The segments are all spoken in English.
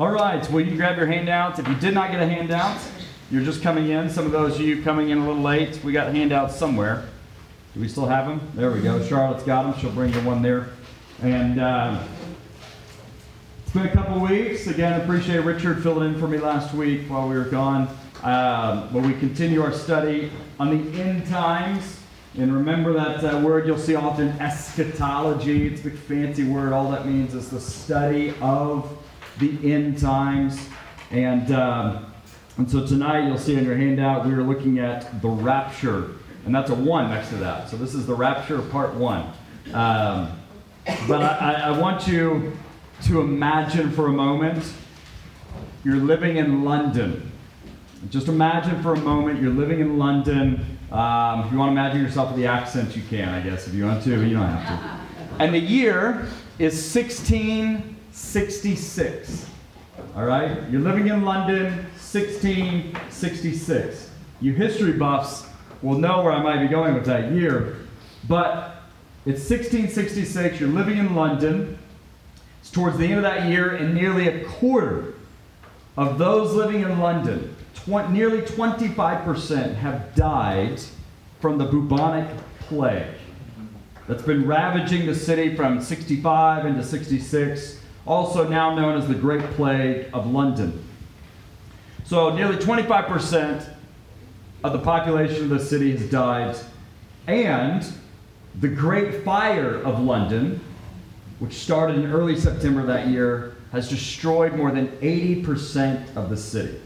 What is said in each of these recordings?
All right, will you grab your handouts. If you did not get a handout, you're just coming in. Some of those of you coming in a little late, we got handouts somewhere. Do we still have them? There we go. Charlotte's got them. She'll bring you one there. And uh, it's been a couple weeks. Again, appreciate Richard filling in for me last week while we were gone. Uh, but we continue our study on the end times. And remember that uh, word you'll see often, eschatology. It's a big fancy word. All that means is the study of the end times. And, um, and so tonight you'll see in your handout, we are looking at the rapture. And that's a one next to that. So this is the rapture part one. Um, but I, I want you to imagine for a moment you're living in London. Just imagine for a moment you're living in London. Um, if you want to imagine yourself with the accent, you can, I guess, if you want to, but you don't have to. And the year is 1666. All right? You're living in London, 1666. You history buffs will know where I might be going with that year. But it's 1666, you're living in London. It's towards the end of that year, and nearly a quarter of those living in London tw- nearly 25% have died from the bubonic plague that's been ravaging the city from 65 into 66, also now known as the Great Plague of London. So, nearly 25% of the population of the city has died, and the Great Fire of London, which started in early September that year, has destroyed more than 80% of the city.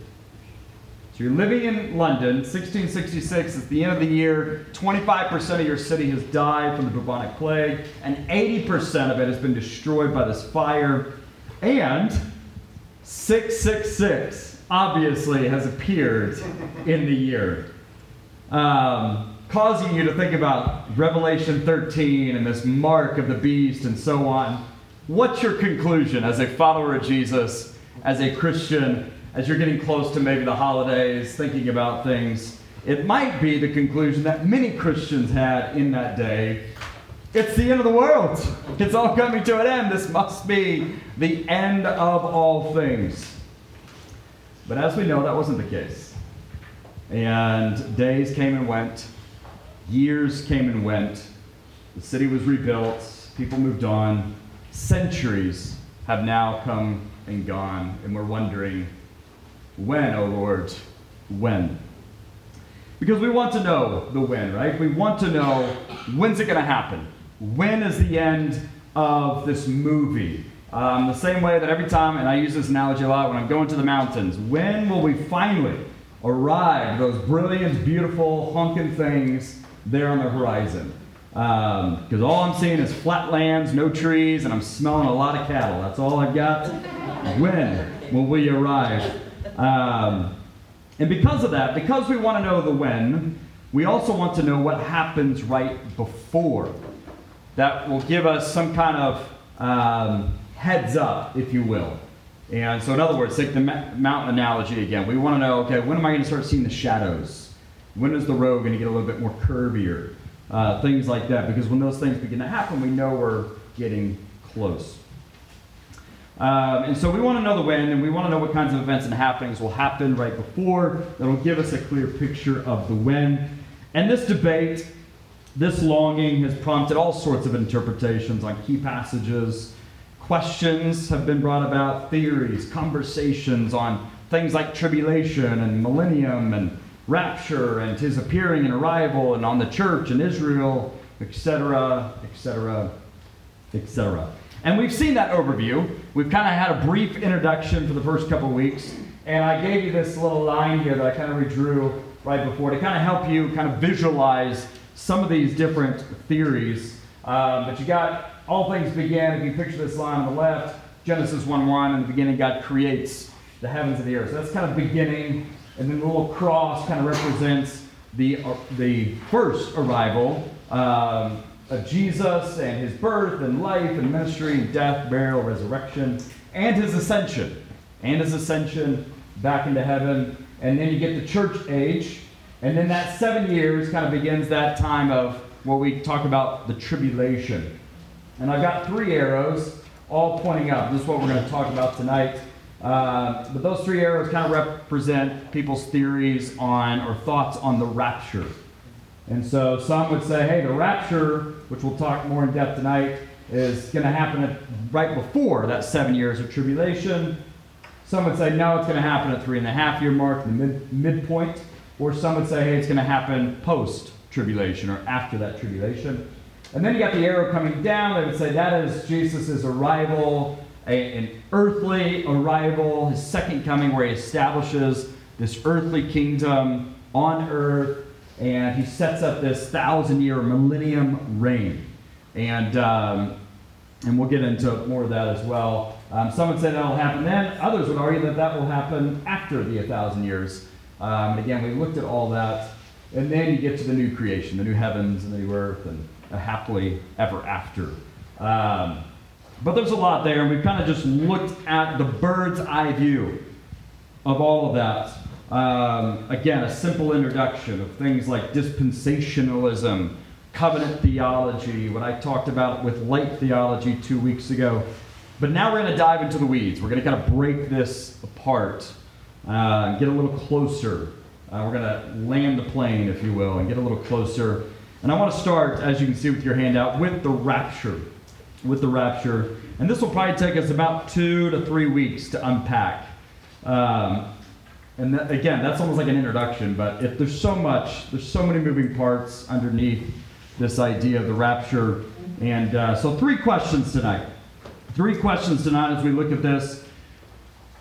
So you're living in London, 1666, at the end of the year, 25% of your city has died from the bubonic plague, and 80% of it has been destroyed by this fire. And 666 obviously has appeared in the year, um, causing you to think about Revelation 13 and this mark of the beast and so on. What's your conclusion as a follower of Jesus, as a Christian? As you're getting close to maybe the holidays, thinking about things, it might be the conclusion that many Christians had in that day. It's the end of the world. It's all coming to an end. This must be the end of all things. But as we know, that wasn't the case. And days came and went, years came and went. The city was rebuilt, people moved on. Centuries have now come and gone, and we're wondering when, O oh Lord, when? Because we want to know the when, right? We want to know when's it going to happen? When is the end of this movie? Um, the same way that every time, and I use this analogy a lot when I'm going to the mountains, when will we finally arrive those brilliant, beautiful, honking things there on the horizon? Because um, all I'm seeing is flat lands, no trees, and I'm smelling a lot of cattle. That's all I've got. When will we arrive? Um, and because of that, because we want to know the when, we also want to know what happens right before. That will give us some kind of um, heads up, if you will. And so, in other words, take the mountain analogy again. We want to know, okay, when am I going to start seeing the shadows? When is the road going to get a little bit more curvier? Uh, things like that. Because when those things begin to happen, we know we're getting close. Um, and so we want to know the when, and we want to know what kinds of events and happenings will happen right before that will give us a clear picture of the when. And this debate, this longing, has prompted all sorts of interpretations on key passages. Questions have been brought about, theories, conversations on things like tribulation and millennium and rapture and his appearing and arrival and on the church and Israel, etc., etc., etc. And we've seen that overview. We've kind of had a brief introduction for the first couple weeks. And I gave you this little line here that I kind of redrew right before to kind of help you kind of visualize some of these different theories. Um, but you got all things began, if you picture this line on the left, Genesis 1 1, in the beginning, God creates the heavens and the earth. So that's kind of beginning. And then the little cross kind of represents the, uh, the first arrival. Um, of Jesus and his birth and life and ministry and death, burial, resurrection, and his ascension. And his ascension back into heaven. And then you get the church age. And then that seven years kind of begins that time of what we talk about the tribulation. And I've got three arrows all pointing up. This is what we're going to talk about tonight. Uh, but those three arrows kind of represent people's theories on or thoughts on the rapture. And so some would say, hey, the rapture, which we'll talk more in depth tonight, is going to happen right before that seven years of tribulation. Some would say, no, it's going to happen at three and a half year mark, the mid- midpoint. Or some would say, hey, it's going to happen post tribulation or after that tribulation. And then you got the arrow coming down. They would say that is Jesus' arrival, a, an earthly arrival, his second coming, where he establishes this earthly kingdom on earth, and he sets up this thousand year millennium reign. And, um, and we'll get into more of that as well. Um, some would say that'll happen then. Others would argue that that will happen after the 1,000 years. Um, and again, we looked at all that. And then you get to the new creation, the new heavens and the new earth, and a happily ever after. Um, but there's a lot there, and we've kind of just looked at the bird's eye view of all of that. Um, again, a simple introduction of things like dispensationalism, covenant theology, what I talked about with light theology two weeks ago. But now we're going to dive into the weeds. We're going to kind of break this apart, uh, get a little closer. Uh, we're going to land the plane, if you will, and get a little closer. And I want to start, as you can see with your handout, with the rapture. With the rapture. And this will probably take us about two to three weeks to unpack. Um, and that, again, that's almost like an introduction, but if there's so much, there's so many moving parts underneath this idea of the rapture. And uh, so, three questions tonight. Three questions tonight as we look at this.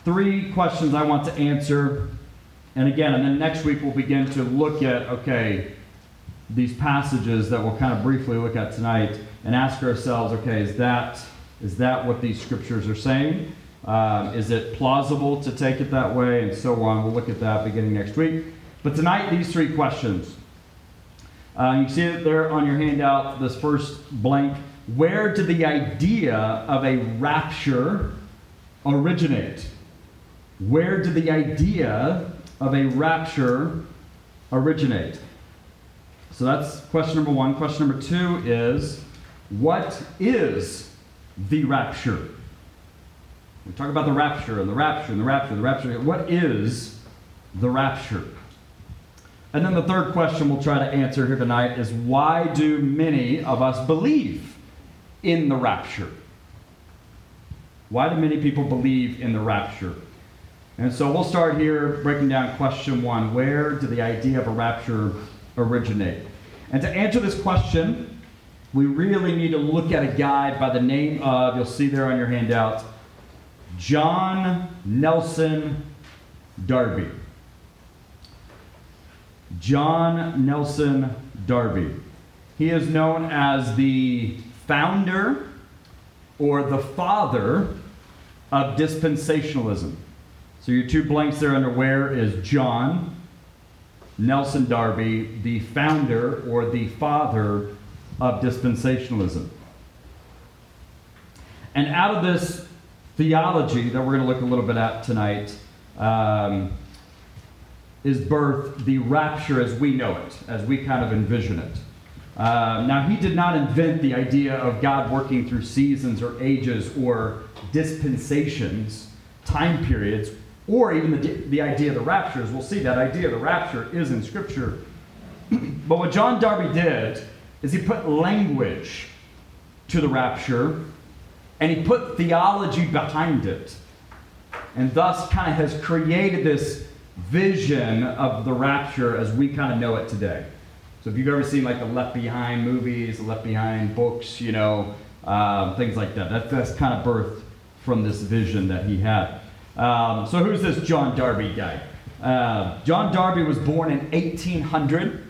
Three questions I want to answer. And again, and then next week we'll begin to look at, okay, these passages that we'll kind of briefly look at tonight and ask ourselves, okay, is that, is that what these scriptures are saying? Um, is it plausible to take it that way? And so on. We'll look at that beginning next week. But tonight, these three questions. Uh, you see it there on your handout, this first blank. Where did the idea of a rapture originate? Where did the idea of a rapture originate? So that's question number one. Question number two is what is the rapture? We talk about the rapture and the rapture and the rapture, the rapture. What is the rapture? And then the third question we'll try to answer here tonight is why do many of us believe in the rapture? Why do many people believe in the rapture? And so we'll start here breaking down question one Where did the idea of a rapture originate? And to answer this question, we really need to look at a guide by the name of, you'll see there on your handout, John Nelson Darby. John Nelson Darby. He is known as the founder or the father of dispensationalism. So your two blanks there under where is John Nelson Darby, the founder or the father of dispensationalism. And out of this theology that we're going to look a little bit at tonight um, is birth the rapture as we know it, as we kind of envision it. Uh, now, he did not invent the idea of God working through seasons or ages or dispensations, time periods, or even the, the idea of the rapture. As we'll see, that idea of the rapture is in Scripture. but what John Darby did is he put language to the rapture and he put theology behind it. And thus kind of has created this vision of the rapture as we kind of know it today. So if you've ever seen like the Left Behind movies, the Left Behind books, you know, uh, things like that, that, that's kind of birthed from this vision that he had. Um, so who's this John Darby guy? Uh, John Darby was born in 1800.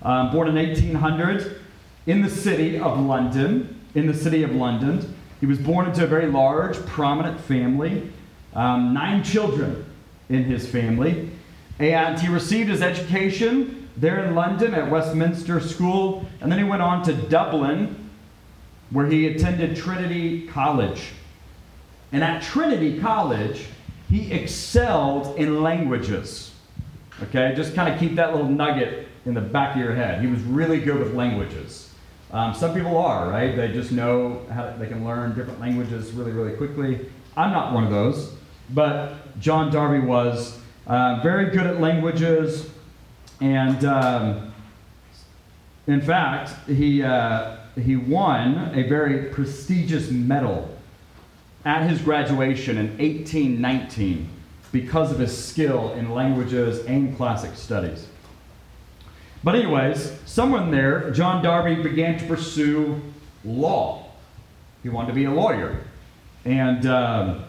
Um, born in 1800 in the city of London. In the city of London. He was born into a very large, prominent family, um, nine children in his family, and he received his education there in London at Westminster School, and then he went on to Dublin, where he attended Trinity College. And at Trinity College, he excelled in languages. Okay, just kind of keep that little nugget in the back of your head. He was really good with languages. Um, some people are, right? They just know how they can learn different languages really, really quickly. I'm not one of those. but John Darby was uh, very good at languages, and um, in fact, he, uh, he won a very prestigious medal at his graduation in 1819 because of his skill in languages and classic studies. But, anyways, someone there, John Darby, began to pursue law. He wanted to be a lawyer. And um,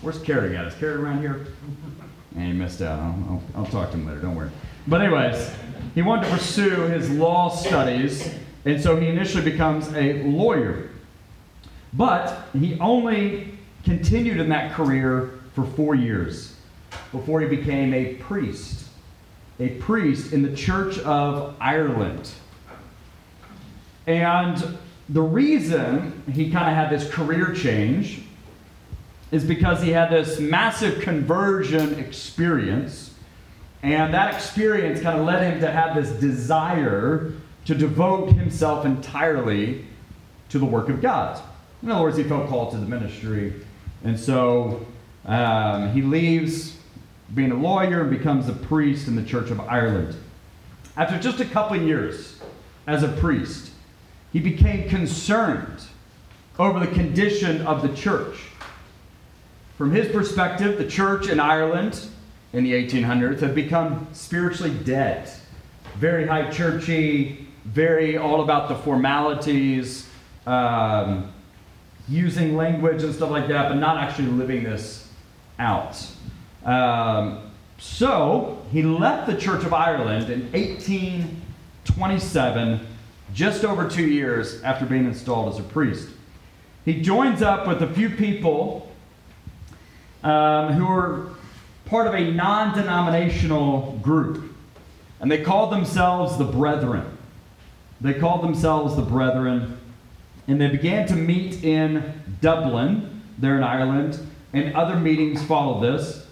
where's Carrie at? Is Carrie around here? And he missed out. I'll, I'll, I'll talk to him later, don't worry. But, anyways, he wanted to pursue his law studies, and so he initially becomes a lawyer. But he only continued in that career for four years before he became a priest. A priest in the Church of Ireland. And the reason he kind of had this career change is because he had this massive conversion experience. And that experience kind of led him to have this desire to devote himself entirely to the work of God. In other words, he felt called to the ministry. And so um, he leaves being a lawyer and becomes a priest in the Church of Ireland. After just a couple years as a priest, he became concerned over the condition of the church. From his perspective, the church in Ireland in the 1800s had become spiritually dead. Very high churchy, very all about the formalities, um, using language and stuff like that, but not actually living this out. Um, so he left the Church of Ireland in 1827, just over two years after being installed as a priest. He joins up with a few people um, who are part of a non denominational group, and they called themselves the Brethren. They called themselves the Brethren, and they began to meet in Dublin, there in Ireland, and other meetings followed this.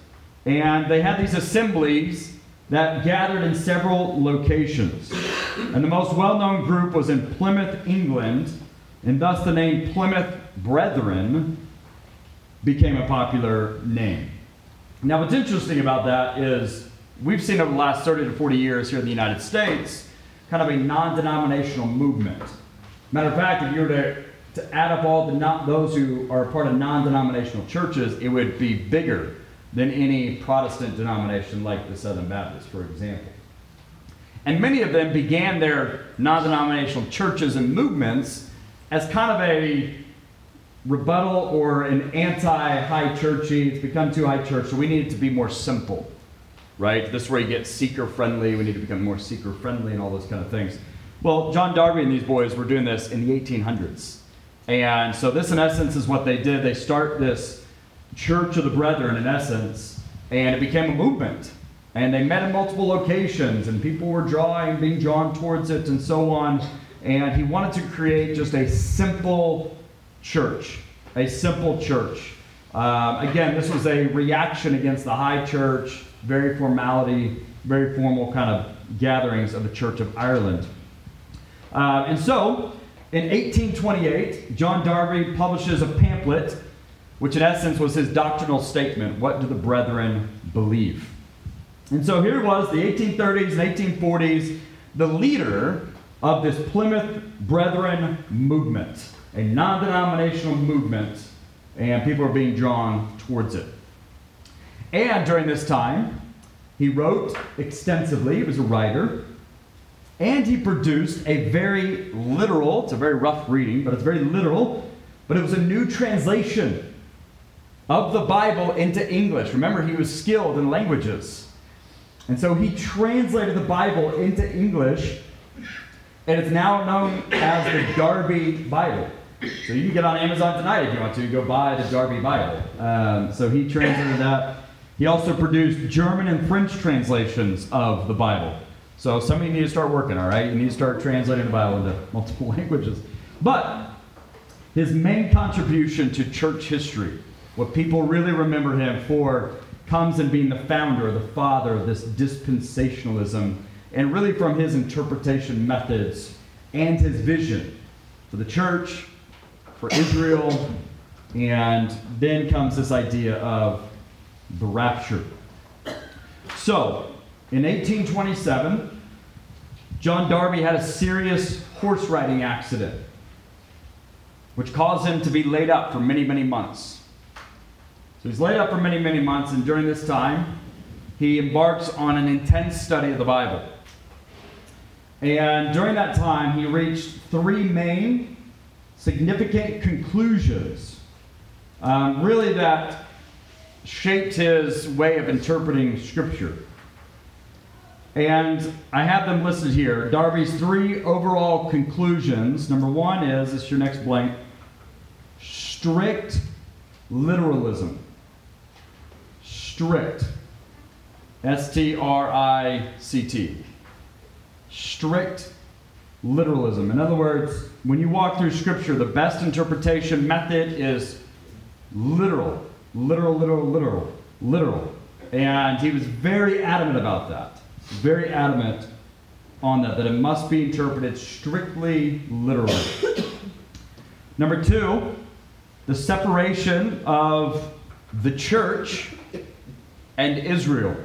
And they had these assemblies that gathered in several locations. And the most well known group was in Plymouth, England, and thus the name Plymouth Brethren became a popular name. Now, what's interesting about that is we've seen over the last 30 to 40 years here in the United States kind of a non denominational movement. Matter of fact, if you were to, to add up all the not, those who are part of non denominational churches, it would be bigger than any Protestant denomination like the Southern Baptist, for example. And many of them began their non denominational churches and movements as kind of a rebuttal or an anti high churchy. It's become too high church, so we need it to be more simple, right? This is where you get seeker friendly. We need to become more seeker friendly and all those kind of things. Well, John Darby and these boys were doing this in the 1800s. And so, this in essence is what they did. They start this Church of the Brethren, in essence, and it became a movement. And they met in multiple locations, and people were drawing, being drawn towards it, and so on. And he wanted to create just a simple church, a simple church. Um, again, this was a reaction against the high church, very formality, very formal kind of gatherings of the Church of Ireland. Uh, and so, in 1828, John Darby publishes a pamphlet, which in essence was his doctrinal statement What do the brethren believe? And so here was the 1830s and 1840s, the leader of this Plymouth Brethren movement, a non denominational movement, and people are being drawn towards it. And during this time, he wrote extensively, he was a writer, and he produced a very literal, it's a very rough reading, but it's very literal, but it was a new translation of the Bible into English. Remember, he was skilled in languages. And so he translated the Bible into English, and it's now known as the Darby Bible. So you can get on Amazon tonight if you want to go buy the Darby Bible. Um, so he translated that. He also produced German and French translations of the Bible. So some of you need to start working, all right? You need to start translating the Bible into multiple languages. But his main contribution to church history, what people really remember him for, comes in being the founder, the father of this dispensationalism, and really from his interpretation methods and his vision for the church, for Israel, and then comes this idea of the rapture. So, in 1827, John Darby had a serious horse riding accident, which caused him to be laid up for many, many months. So he's laid up for many, many months, and during this time, he embarks on an intense study of the Bible. And during that time, he reached three main significant conclusions, um, really, that shaped his way of interpreting Scripture. And I have them listed here. Darby's three overall conclusions. Number one is, this is your next blank, strict literalism. Strict. S T R I C T. Strict literalism. In other words, when you walk through Scripture, the best interpretation method is literal. Literal, literal, literal, literal. And he was very adamant about that. Very adamant on that, that it must be interpreted strictly literally. Number two, the separation of the church and Israel.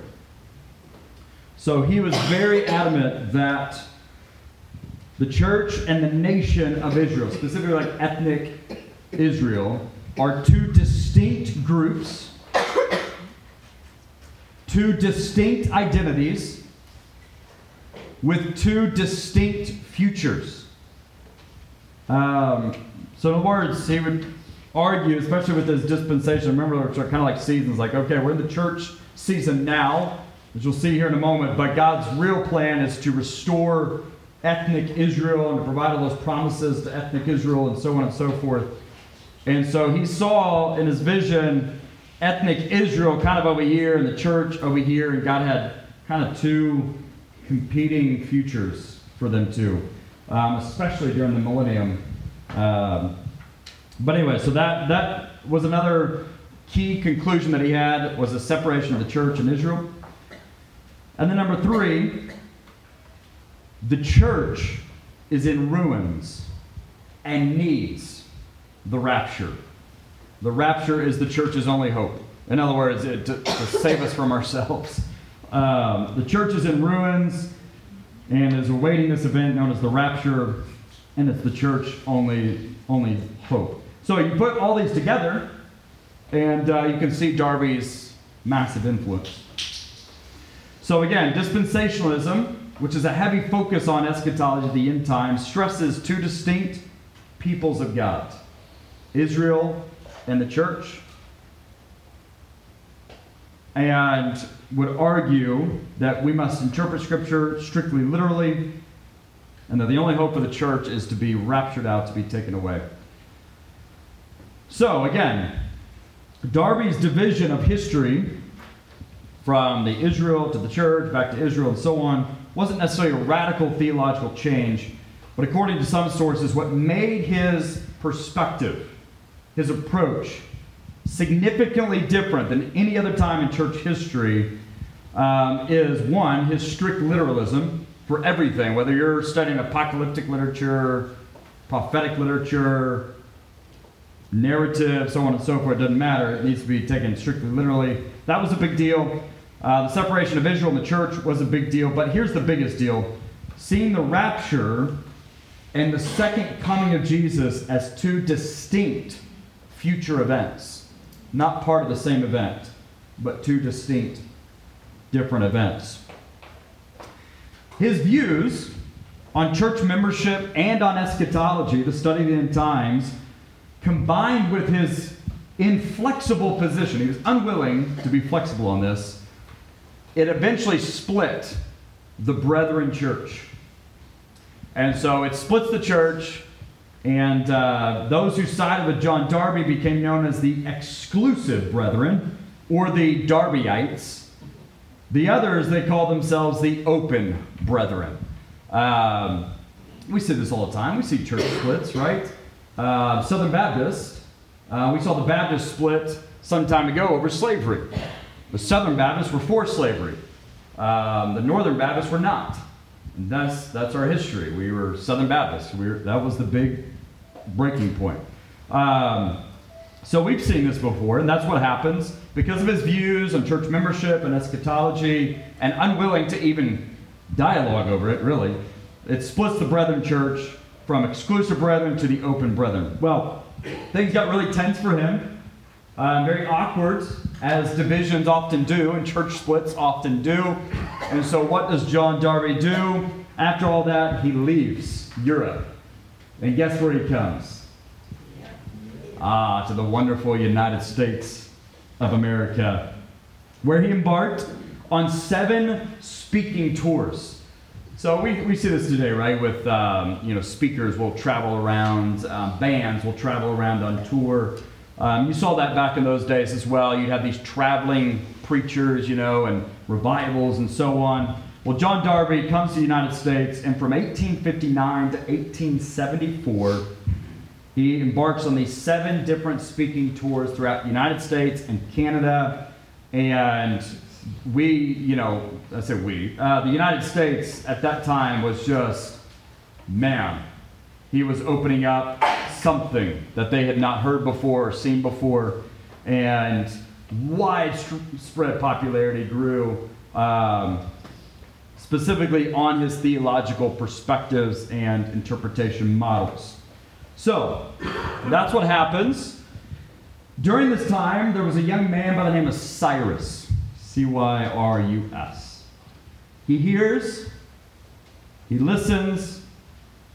So he was very adamant that the church and the nation of Israel, specifically like ethnic Israel, are two distinct groups, two distinct identities, with two distinct futures. Um, so, in words, he would argue, especially with this dispensation, remember, are kind of like seasons, like, okay, we're in the church season now, as you'll see here in a moment, but God's real plan is to restore ethnic Israel and to provide all those promises to ethnic Israel and so on and so forth. And so he saw in his vision ethnic Israel kind of over here and the church over here, and God had kind of two competing futures for them too, um, especially during the millennium. Um, but anyway, so that that was another key conclusion that he had was the separation of the church and Israel. And then number three, the church is in ruins and needs the rapture. The rapture is the church's only hope. In other words, it, to, to, save us from ourselves. Um, the church is in ruins and is awaiting this event known as the rapture, and it's the church only only hope. So you put all these together, and uh, you can see Darby's massive influence. So again, dispensationalism, which is a heavy focus on eschatology, the end times, stresses two distinct peoples of God Israel and the church. And would argue that we must interpret Scripture strictly literally, and that the only hope for the church is to be raptured out, to be taken away. So, again, Darby's division of history from the Israel to the church, back to Israel, and so on, wasn't necessarily a radical theological change, but according to some sources, what made his perspective, his approach, significantly different than any other time in church history um, is one, his strict literalism for everything, whether you're studying apocalyptic literature, prophetic literature, narrative, so on and so forth, it doesn't matter. It needs to be taken strictly literally. That was a big deal. Uh, the separation of Israel and the church was a big deal, but here's the biggest deal seeing the rapture and the second coming of Jesus as two distinct future events, not part of the same event, but two distinct different events. His views on church membership and on eschatology, the study of the end times, combined with his inflexible position, he was unwilling to be flexible on this, it eventually split the brethren church. And so it splits the church, and uh, those who sided with John Darby became known as the exclusive brethren, or the Darbyites. The others, they call themselves the open brethren. Um, we see this all the time. We see church splits, right? Uh, Southern Baptist, uh, we saw the Baptist split some time ago over slavery. The Southern Baptists were for slavery. Um, the Northern Baptists were not. And that's, that's our history. We were Southern Baptists. We were, that was the big breaking point. Um, so we've seen this before, and that's what happens. because of his views on church membership and eschatology, and unwilling to even dialogue over it, really, it splits the Brethren Church from exclusive brethren to the open brethren. Well, things got really tense for him, uh, very awkward, as divisions often do, and church splits often do. And so, what does John Darby do? After all that, he leaves Europe. And guess where he comes? Ah, to the wonderful United States of America, where he embarked on seven speaking tours. So we, we see this today, right? With um, you know speakers will travel around, um, bands will travel around on tour. Um, you saw that back in those days as well. You'd have these traveling preachers, you know, and revivals and so on. Well, John Darby comes to the United States, and from 1859 to 1874, he embarks on these seven different speaking tours throughout the United States and Canada. And we, you know, I say we, uh, the United States at that time was just, man, he was opening up something that they had not heard before or seen before. And widespread popularity grew, um, specifically on his theological perspectives and interpretation models. So, that's what happens. During this time, there was a young man by the name of Cyrus. C Y R U S. He hears, he listens,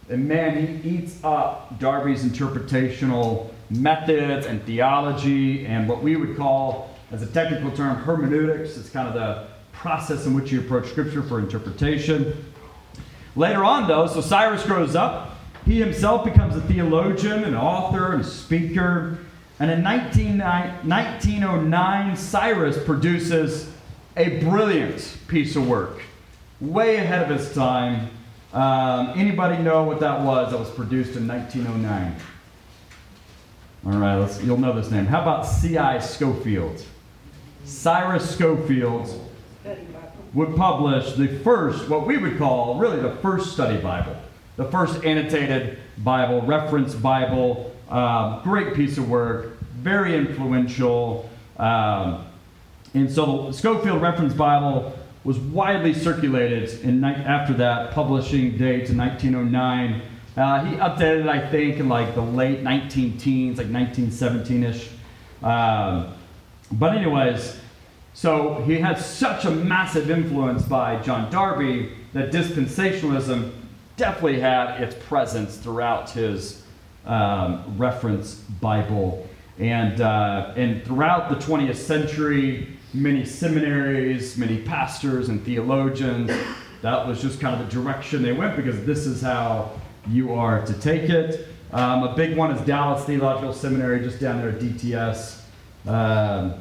and man, he eats up Darby's interpretational methods and theology and what we would call, as a technical term, hermeneutics. It's kind of the process in which you approach Scripture for interpretation. Later on, though, so Cyrus grows up. He himself becomes a theologian, an author, and a speaker. And in 1909, Cyrus produces a brilliant piece of work, way ahead of its time. Um, anybody know what that was that was produced in 1909? All right, let's, you'll know this name. How about C.I. Scofield? Cyrus Scofield would publish the first, what we would call really the first study Bible, the first annotated Bible, reference Bible. Uh, great piece of work, very influential. Um, and so the Scofield Reference Bible was widely circulated in, after that publishing date in 1909. Uh, he updated it, I think, in like the late 19 teens, like 1917-ish. Um, but anyways, so he had such a massive influence by John Darby that dispensationalism definitely had its presence throughout his um, reference Bible. And, uh, and throughout the 20th century, many seminaries, many pastors and theologians. That was just kind of the direction they went because this is how you are to take it. Um, a big one is Dallas Theological Seminary, just down there at DTS. Um,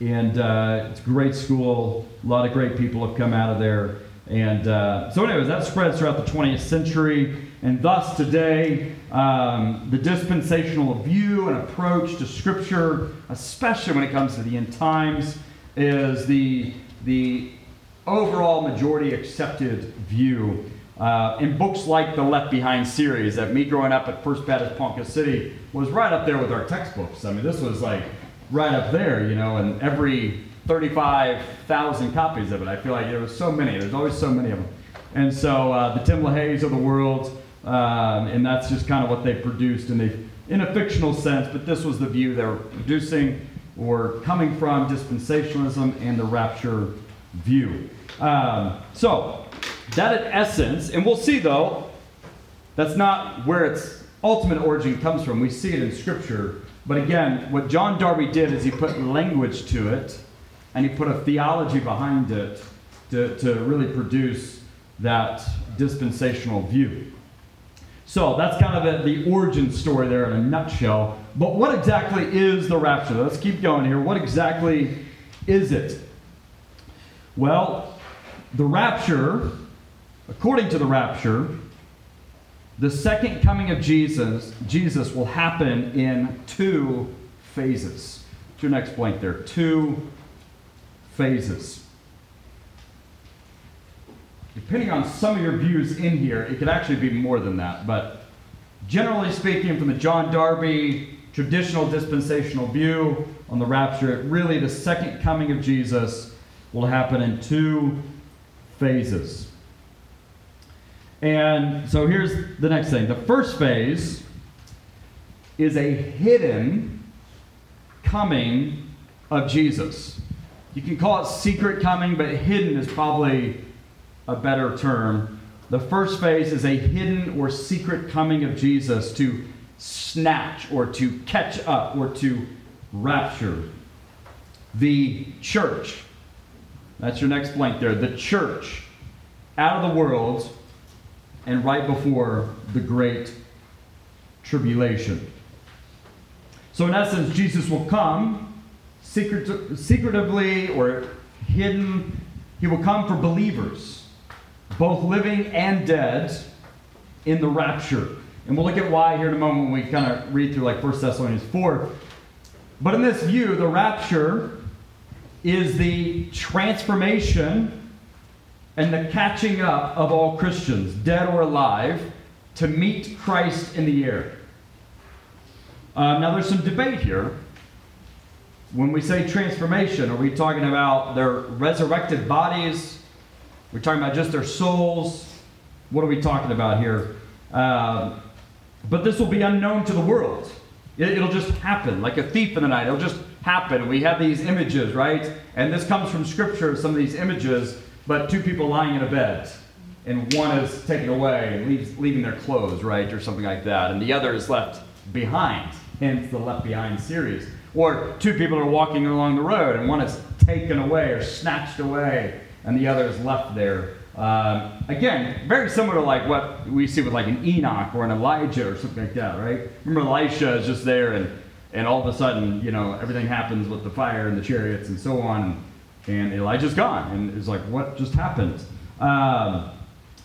and uh, it's a great school. A lot of great people have come out of there. And uh, so, anyways, that spreads throughout the 20th century. And thus, today, um, the dispensational view and approach to Scripture, especially when it comes to the end times, is the, the overall majority accepted view. Uh, in books like the Left Behind series, that me growing up at First Baptist Ponca City was right up there with our textbooks. I mean, this was like right up there, you know, and every 35,000 copies of it. I feel like there was so many. There's always so many of them. And so uh, the Tim LaHaye's of the world, um, and that's just kind of what they produced in a, in a fictional sense, but this was the view they were producing or coming from dispensationalism and the rapture view. Um, so, that in essence, and we'll see though, that's not where its ultimate origin comes from. We see it in Scripture. But again, what John Darby did is he put language to it and he put a theology behind it to, to really produce that dispensational view. So that's kind of the origin story there in a nutshell. But what exactly is the rapture? Let's keep going here. What exactly is it? Well, the rapture, according to the rapture, the second coming of Jesus, Jesus will happen in two phases. To your next blank there, two phases depending on some of your views in here, it could actually be more than that. But generally speaking, from the John Darby traditional dispensational view on the rapture, really the second coming of Jesus will happen in two phases. And so here's the next thing. The first phase is a hidden coming of Jesus. You can call it secret coming, but hidden is probably a better term. The first phase is a hidden or secret coming of Jesus to snatch or to catch up or to rapture the church. That's your next blank there. The church out of the world and right before the great tribulation. So, in essence, Jesus will come secret, secretively or hidden. He will come for believers, both living and dead, in the rapture. And we'll look at why here in a moment when we kind of read through like 1 Thessalonians 4. But in this view, the rapture is the transformation and the catching up of all Christians, dead or alive, to meet Christ in the air. Uh, now, there's some debate here. When we say transformation, are we talking about their resurrected bodies? We're talking about just their souls? What are we talking about here? Uh, but this will be unknown to the world. It, will just happen, like a thief in the night. It'll just happen. We have these images, right? And this comes from Scripture, some of these images, but two people lying in a bed. And one is taken away leaves, leaving their clothes, right? Or something like that. And the other is left behind hence the Left Behind series. Or two people are walking along the road, and one is taken away or snatched away, and the other is left there. Um, again, very similar to like what we see with like an Enoch or an Elijah or something like that, right? Remember Elisha is just there, and and all of a sudden, you know, everything happens with the fire and the chariots and so on, and Elijah's gone, and it's like, what just happened? Um,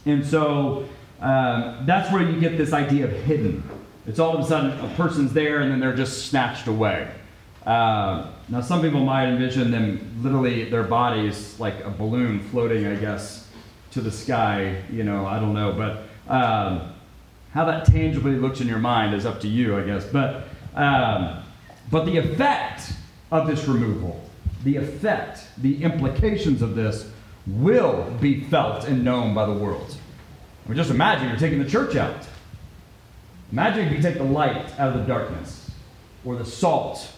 and so um, that's where you get this idea of hidden. It's all of a sudden a person's there and then they're just snatched away. Uh, now, some people might envision them literally, their bodies like a balloon floating, I guess, to the sky. You know, I don't know. But um, how that tangibly looks in your mind is up to you, I guess. But, um, but the effect of this removal, the effect, the implications of this will be felt and known by the world. I mean, just imagine you're taking the church out. Imagine if you take the light out of the darkness, or the salt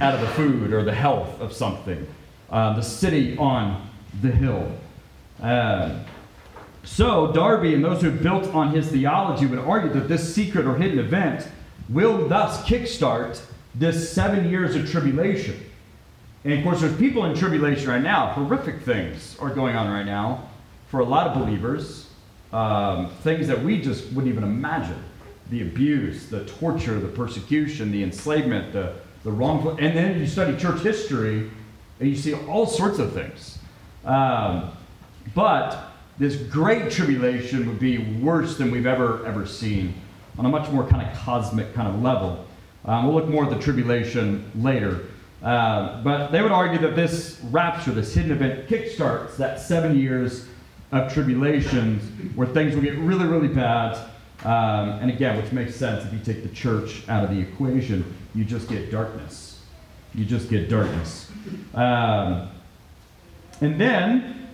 out of the food, or the health of something, uh, the city on the hill. Uh, so, Darby and those who built on his theology would argue that this secret or hidden event will thus kickstart this seven years of tribulation. And of course, there's people in tribulation right now. Horrific things are going on right now for a lot of believers, um, things that we just wouldn't even imagine the abuse, the torture, the persecution, the enslavement, the, the wrongful. And then you study church history and you see all sorts of things. Um, but this great tribulation would be worse than we've ever, ever seen on a much more kind of cosmic kind of level. Um, we'll look more at the tribulation later. Uh, but they would argue that this rapture, this hidden event, kickstarts that seven years of tribulation where things will get really, really bad um, and again, which makes sense if you take the church out of the equation, you just get darkness. You just get darkness. Um, and then,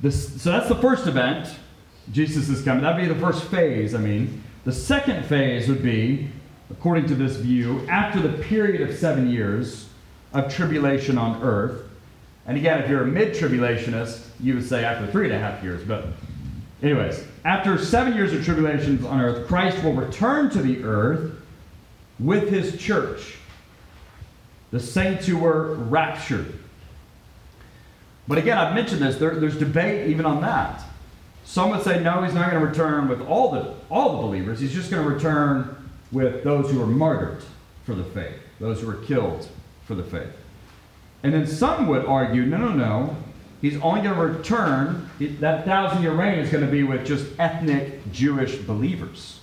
this, so that's the first event. Jesus is coming. That'd be the first phase, I mean. The second phase would be, according to this view, after the period of seven years of tribulation on earth. And again, if you're a mid tribulationist, you would say after three and a half years. But, anyways, after seven years of tribulations on earth, Christ will return to the earth with his church, the saints who were raptured. But again, I've mentioned this, there, there's debate even on that. Some would say, no, he's not going to return with all the, all the believers. He's just going to return with those who were martyred for the faith, those who were killed for the faith. And then some would argue, no, no, no. He's only going to return, that thousand year reign is going to be with just ethnic Jewish believers.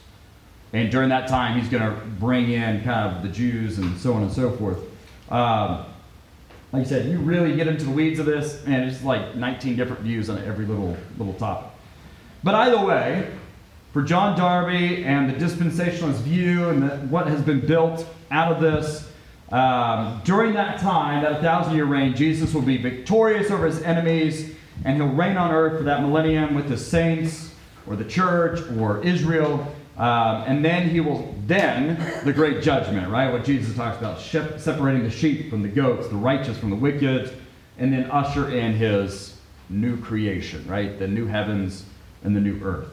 And during that time, he's going to bring in kind of the Jews and so on and so forth. Um, like I said, you really get into the weeds of this, and it's like 19 different views on every little, little topic. But either way, for John Darby and the dispensationalist view and the, what has been built out of this, um, during that time, that thousand year reign, Jesus will be victorious over his enemies and he'll reign on earth for that millennium with the saints or the church or Israel. Um, and then he will, then the great judgment, right? What Jesus talks about, separating the sheep from the goats, the righteous from the wicked, and then usher in his new creation, right? The new heavens and the new earth.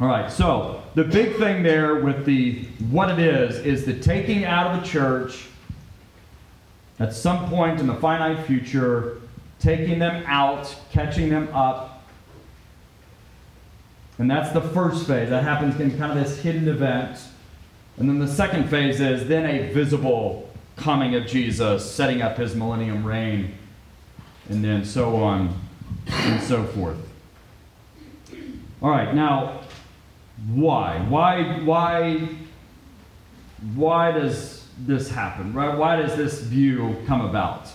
All right, so the big thing there with the what it is is the taking out of the church at some point in the finite future, taking them out, catching them up. And that's the first phase. That happens in kind of this hidden event. And then the second phase is then a visible coming of Jesus, setting up his millennium reign, and then so on and so forth. All right, now, why? Why, why, why does this happen? Right? Why does this view come about?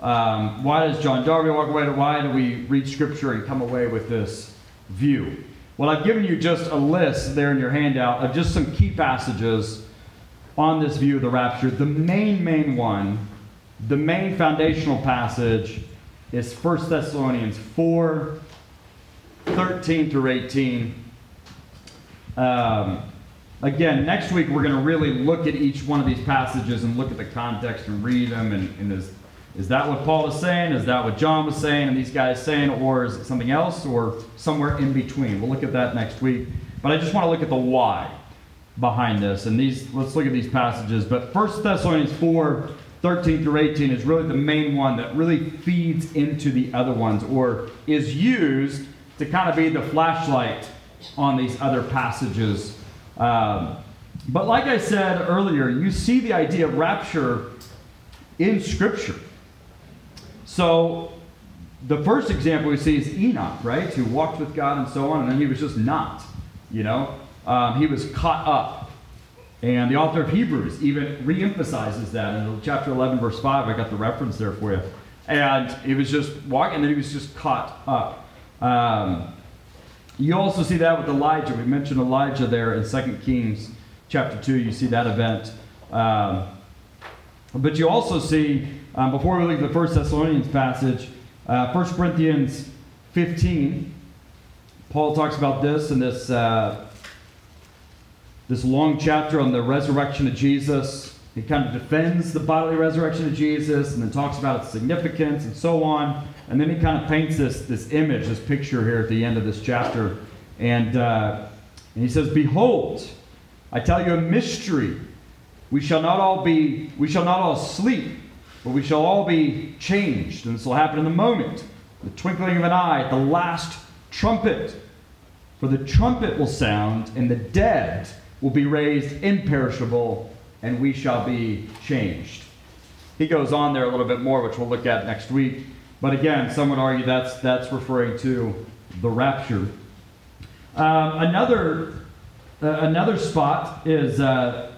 Um, why does John Darby walk away? Why do we read Scripture and come away with this view? Well, I've given you just a list there in your handout of just some key passages on this view of the rapture. The main, main one, the main foundational passage is 1 Thessalonians 4 13 through 18. Um, again, next week we're going to really look at each one of these passages and look at the context and read them. And, and is, is that what Paul is saying? Is that what John was saying and these guys saying? Or is it something else or somewhere in between? We'll look at that next week. But I just want to look at the why behind this. And these, let's look at these passages. But 1 Thessalonians 4 13 through 18 is really the main one that really feeds into the other ones or is used to kind of be the flashlight on these other passages um, but like I said earlier, you see the idea of rapture in Scripture. So the first example we see is Enoch, right? Who walked with God and so on, and then he was just not. You know, um, he was caught up. And the author of Hebrews even reemphasizes that in chapter 11, verse 5. I got the reference there for you. And he was just walking, and then he was just caught up. Um, you also see that with Elijah. We mentioned Elijah there in 2 Kings chapter 2. You see that event. Um, but you also see, um, before we leave the First Thessalonians passage, uh, 1 Corinthians 15, Paul talks about this in this, uh, this long chapter on the resurrection of Jesus. He kind of defends the bodily resurrection of Jesus and then talks about its significance and so on. And then he kind of paints this, this image, this picture here at the end of this chapter. And, uh, and he says, Behold, I tell you a mystery. We shall not all be, we shall not all sleep, but we shall all be changed. And this will happen in the moment, the twinkling of an eye, the last trumpet. For the trumpet will sound, and the dead will be raised imperishable, and we shall be changed. He goes on there a little bit more, which we'll look at next week. But again, some would argue that's, that's referring to the rapture. Um, another, uh, another spot is uh,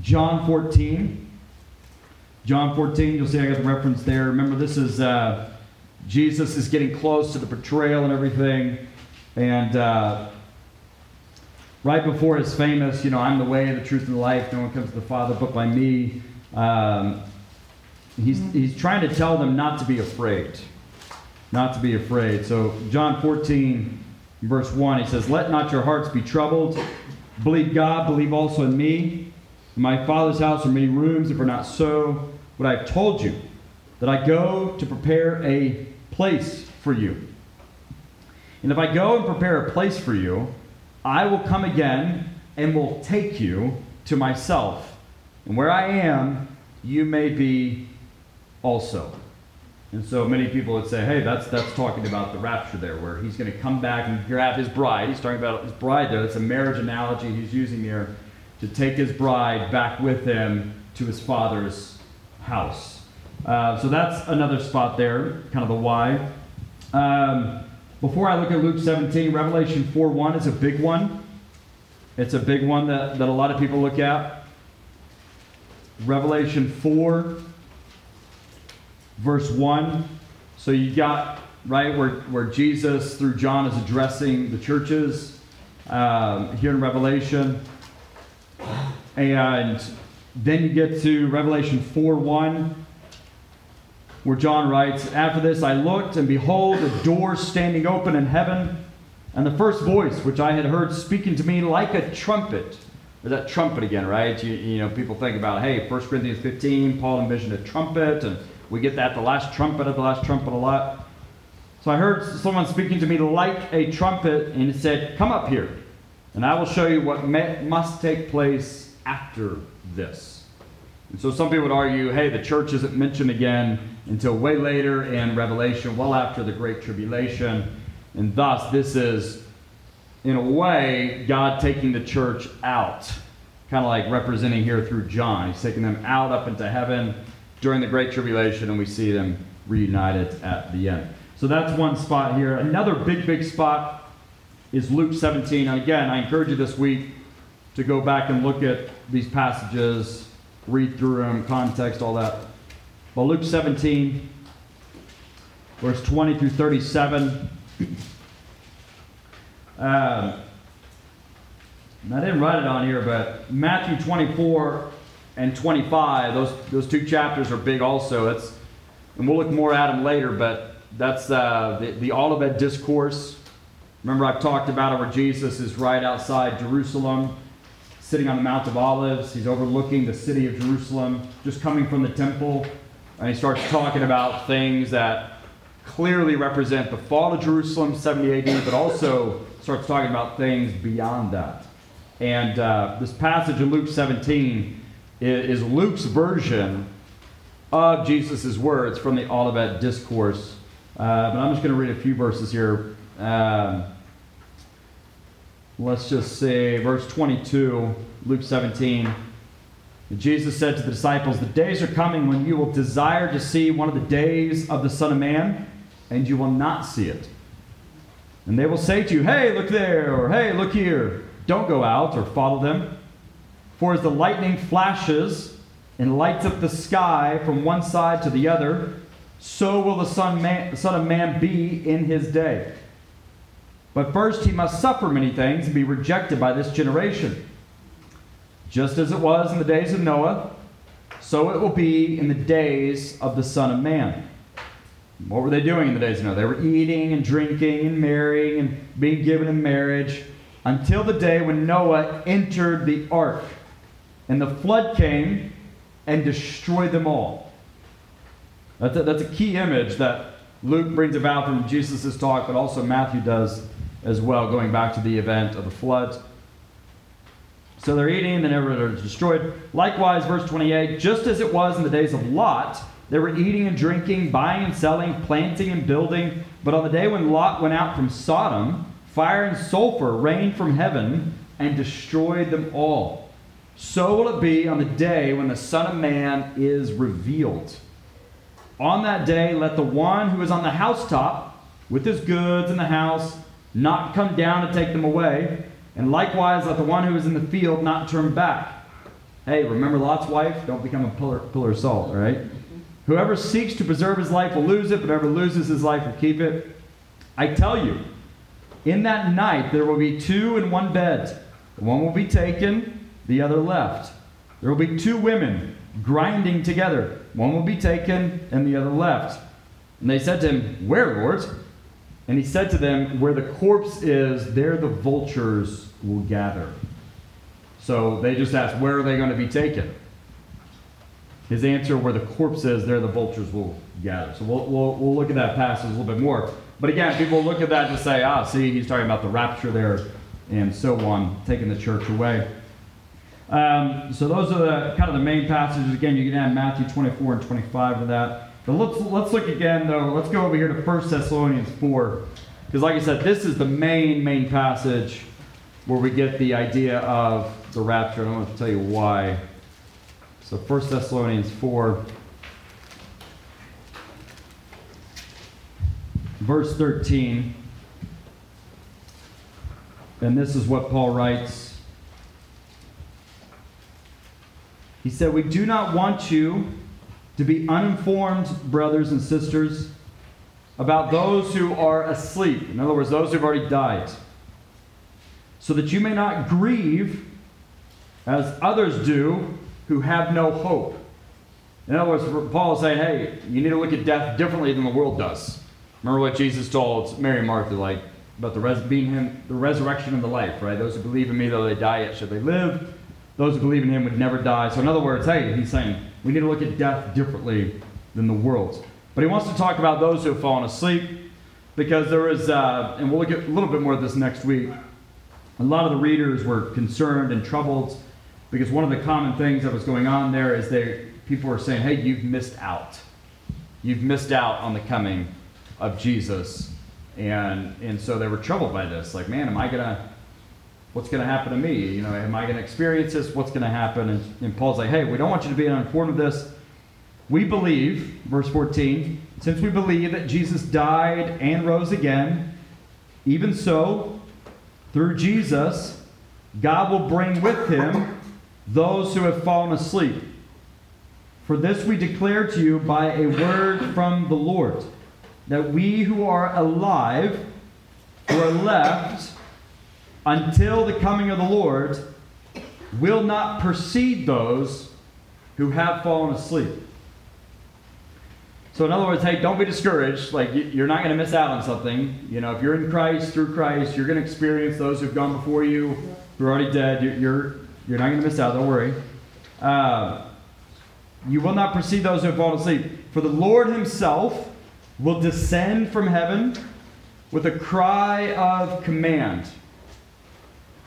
John 14. John 14, you'll see I got the reference there. Remember, this is uh, Jesus is getting close to the betrayal and everything. And uh, right before his famous, you know, I'm the way, the truth, and the life. No one comes to the Father but by me. Um, He's, he's trying to tell them not to be afraid. Not to be afraid. So, John 14, verse 1, he says, Let not your hearts be troubled. Believe God, believe also in me. In my Father's house are many rooms. If it were not so, would I have told you that I go to prepare a place for you? And if I go and prepare a place for you, I will come again and will take you to myself. And where I am, you may be also. And so many people would say, hey, that's, that's talking about the rapture there, where he's going to come back and grab his bride. He's talking about his bride there. That's a marriage analogy he's using there to take his bride back with him to his father's house. Uh, so that's another spot there, kind of the why. Um, before I look at Luke 17, Revelation 4 1 is a big one. It's a big one that, that a lot of people look at. Revelation 4 verse 1. So you got, right, where, where Jesus, through John, is addressing the churches. um, here in Revelation. And then you get to Revelation 4 1, where John writes, After this I looked, and behold, a door standing open in heaven, and the first voice which I had heard speaking to me like a trumpet. There's that trumpet again, right? You, you know, people think about, hey, 1 Corinthians 15, Paul envisioned a trumpet, and we get that the last trumpet of the last trumpet a lot. So I heard someone speaking to me like a trumpet, and it said, Come up here, and I will show you what must take place after this. And so some people would argue, hey, the church isn't mentioned again until way later in Revelation, well after the Great Tribulation. And thus, this is, in a way, God taking the church out, kind of like representing here through John. He's taking them out up into heaven during the Great Tribulation, and we see them reunited at the end. So that's one spot here. Another big, big spot is Luke 17. And again, I encourage you this week to go back and look at these passages, read through them, context, all that. But Luke 17, verse 20 through 37. Um, I didn't write it on here, but Matthew 24 and 25, those, those two chapters are big also. It's and we'll look more at them later, but that's uh, the, the Olivet Discourse. Remember, I've talked about it where Jesus is right outside Jerusalem, sitting on the Mount of Olives. He's overlooking the city of Jerusalem, just coming from the temple. And he starts talking about things that clearly represent the fall of Jerusalem, 70 AD, but also starts talking about things beyond that. And uh, this passage in Luke 17 is, Luke's version of Jesus' words from the Olivet Discourse uh, but I'm just going to read a few verses here. Um, let's just say verse 22, Luke 17. Jesus said to the disciples, The days are coming when you will desire to see one of the days of the Son of Man, and you will not see it. And they will say to you, Hey, look there, or Hey, look here. Don't go out or follow them. For as the lightning flashes and lights up the sky from one side to the other, so will the son, man, the son of Man be in his day. But first he must suffer many things and be rejected by this generation. Just as it was in the days of Noah, so it will be in the days of the Son of Man. What were they doing in the days of Noah? They were eating and drinking and marrying and being given in marriage until the day when Noah entered the ark. And the flood came and destroyed them all. That's a, that's a key image that Luke brings about from Jesus' talk, but also Matthew does as well, going back to the event of the flood. So they're eating, then everyone destroyed. Likewise, verse 28 just as it was in the days of Lot, they were eating and drinking, buying and selling, planting and building. But on the day when Lot went out from Sodom, fire and sulfur rained from heaven and destroyed them all. So will it be on the day when the Son of Man is revealed. On that day, let the one who is on the housetop with his goods in the house not come down to take them away, and likewise let the one who is in the field not turn back. Hey, remember Lot's wife? Don't become a pillar, pillar of salt, right? Whoever seeks to preserve his life will lose it, but whoever loses his life will keep it. I tell you, in that night there will be two in one bed. One will be taken, the other left. There will be two women grinding together. One will be taken and the other left. And they said to him, Where, Lord? And he said to them, Where the corpse is, there the vultures will gather. So they just asked, Where are they going to be taken? His answer, Where the corpse is, there the vultures will gather. So we'll, we'll, we'll look at that passage a little bit more. But again, people look at that and say, Ah, see, he's talking about the rapture there and so on, taking the church away. Um, so those are the kind of the main passages. Again, you can add Matthew 24 and 25 to that. But let's let's look again though. Let's go over here to 1 Thessalonians 4, because like I said, this is the main main passage where we get the idea of the rapture. I want to tell you why. So 1 Thessalonians 4. Verse 13. And this is what Paul writes He said, We do not want you to be uninformed, brothers and sisters, about those who are asleep. In other words, those who've already died. so that you may not grieve as others do who have no hope. In other words, Paul is saying, hey, you need to look at death differently than the world does. Remember what Jesus told Mary and Martha, like, about the res- being him, the resurrection of the life, right? Those who believe in me, though they die, yet should they live. Those who believe in him would never die. So, in other words, hey, he's saying we need to look at death differently than the world. But he wants to talk about those who have fallen asleep because there is, uh, and we'll look at a little bit more of this next week. A lot of the readers were concerned and troubled because one of the common things that was going on there is they people were saying, "Hey, you've missed out. You've missed out on the coming of Jesus." And and so they were troubled by this. Like, man, am I gonna? What's going to happen to me? You know, am I going to experience this? What's going to happen? And, and Paul's like, hey, we don't want you to be uninformed of this. We believe, verse 14, since we believe that Jesus died and rose again, even so, through Jesus, God will bring with him those who have fallen asleep. For this we declare to you by a word from the Lord, that we who are alive, who are left until the coming of the Lord, will not precede those who have fallen asleep. So, in other words, hey, don't be discouraged. Like, you're not going to miss out on something. You know, if you're in Christ, through Christ, you're going to experience those who've gone before you, who are already dead. You're, you're, you're not going to miss out. Don't worry. Uh, you will not precede those who have fallen asleep. For the Lord himself will descend from heaven with a cry of command.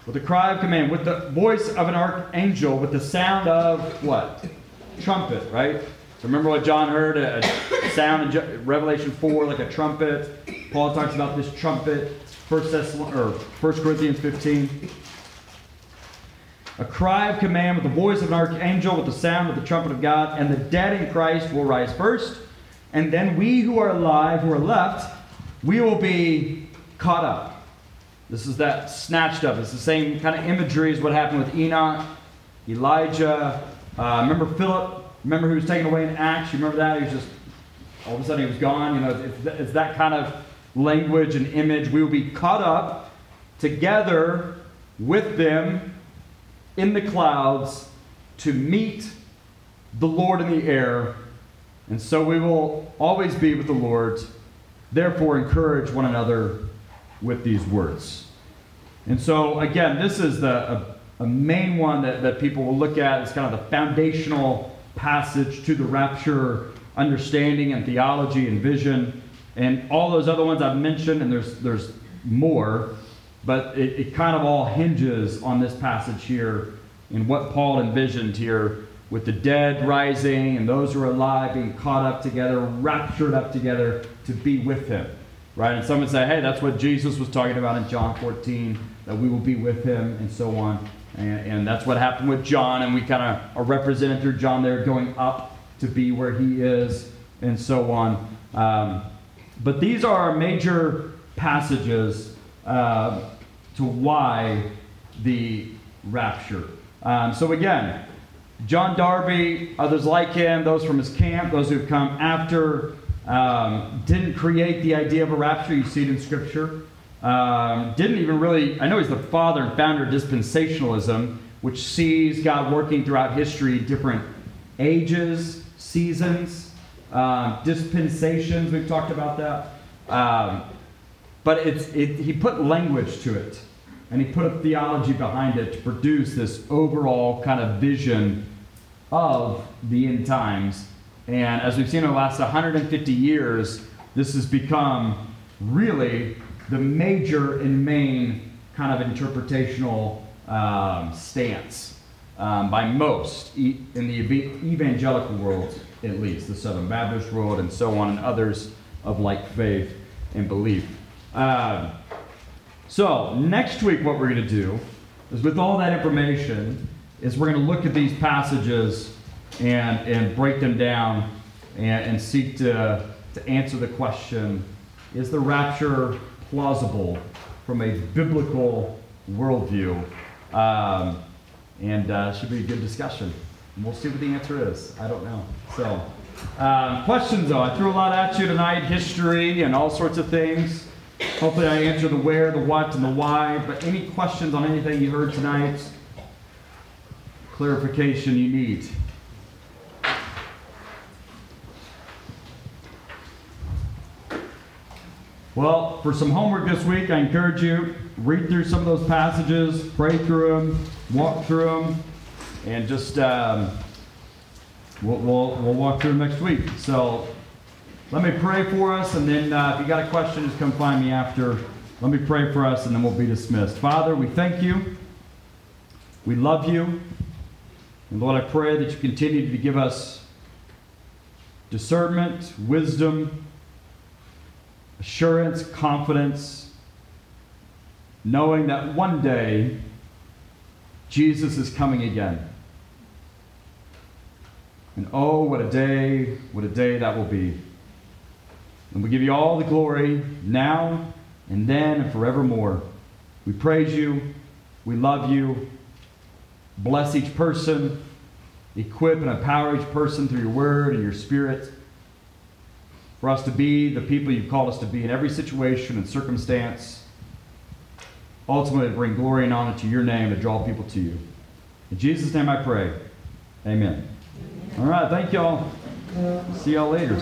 With a cry of command, with the voice of an archangel, with the sound of what? Trumpet, right? Remember what John heard? A, sound in Revelation 4, like a trumpet. Paul talks about this trumpet, 1 or 1 Corinthians 15. A cry of command with the voice of an archangel, with the sound of the trumpet of God, and the dead in Christ will rise first. And then we who are alive, who are left, we will be caught up. This is that snatched up. It's the same kind of imagery as what happened with Enoch, Elijah. Uh, remember Philip Remember, he was taken away in Acts. You remember that? He was just all of a sudden he was gone. You know, it's, it's that kind of language and image. We will be caught up together with them in the clouds to meet the Lord in the air. And so we will always be with the Lord. Therefore, encourage one another with these words. And so, again, this is the, a, a main one that, that people will look at. It's kind of the foundational passage to the rapture understanding and theology and vision and all those other ones I've mentioned, and there's, there's more, but it, it kind of all hinges on this passage here and what Paul envisioned here with the dead rising and those who are alive being caught up together, raptured up together to be with him. Right? And some would say, hey, that's what Jesus was talking about in John 14, that we will be with him and so on. And, and that's what happened with John, and we kind of are represented through John there going up to be where he is, and so on. Um, but these are major passages uh, to why the rapture. Um, so again, John Darby, others like him, those from his camp, those who've come after, um, didn't create the idea of a rapture. You see it in Scripture. Um, didn't even really, I know he's the father and founder of dispensationalism, which sees God working throughout history, different ages, seasons, uh, dispensations. We've talked about that. Um, but it's, it, he put language to it, and he put a theology behind it to produce this overall kind of vision of the end times. And as we've seen in the last 150 years, this has become really the major and main kind of interpretational um, stance um, by most e- in the evangelical world, at least, the Southern Baptist world, and so on, and others of like faith and belief. Uh, so, next week, what we're going to do is with all that information, is we're going to look at these passages and, and break them down and, and seek to, to answer the question is the rapture plausible from a biblical worldview. Um, and uh, should be a good discussion. And we'll see what the answer is. I don't know. So, um, questions though. I threw a lot at you tonight history and all sorts of things. Hopefully, I answered the where, the what, and the why. But any questions on anything you heard tonight? Clarification you need? Well, for some homework this week, I encourage you read through some of those passages, pray through them, walk through them, and just um, we'll, we'll, we'll walk through them next week. So let me pray for us, and then uh, if you got a question, just come find me after. Let me pray for us, and then we'll be dismissed. Father, we thank you. We love you. And Lord, I pray that you continue to give us discernment, wisdom, assurance, confidence, knowing that one day Jesus is coming again. And oh, what a day, what a day that will be. And we give you all the glory now and then and forevermore. We praise you. We love you. Bless each person. Equip and empower each person through your word and your spirit for us to be the people you've called us to be in every situation and circumstance. Ultimately, to bring glory and honor to your name, to draw people to you. In Jesus' name I pray. Amen. All right, thank y'all. See y'all later.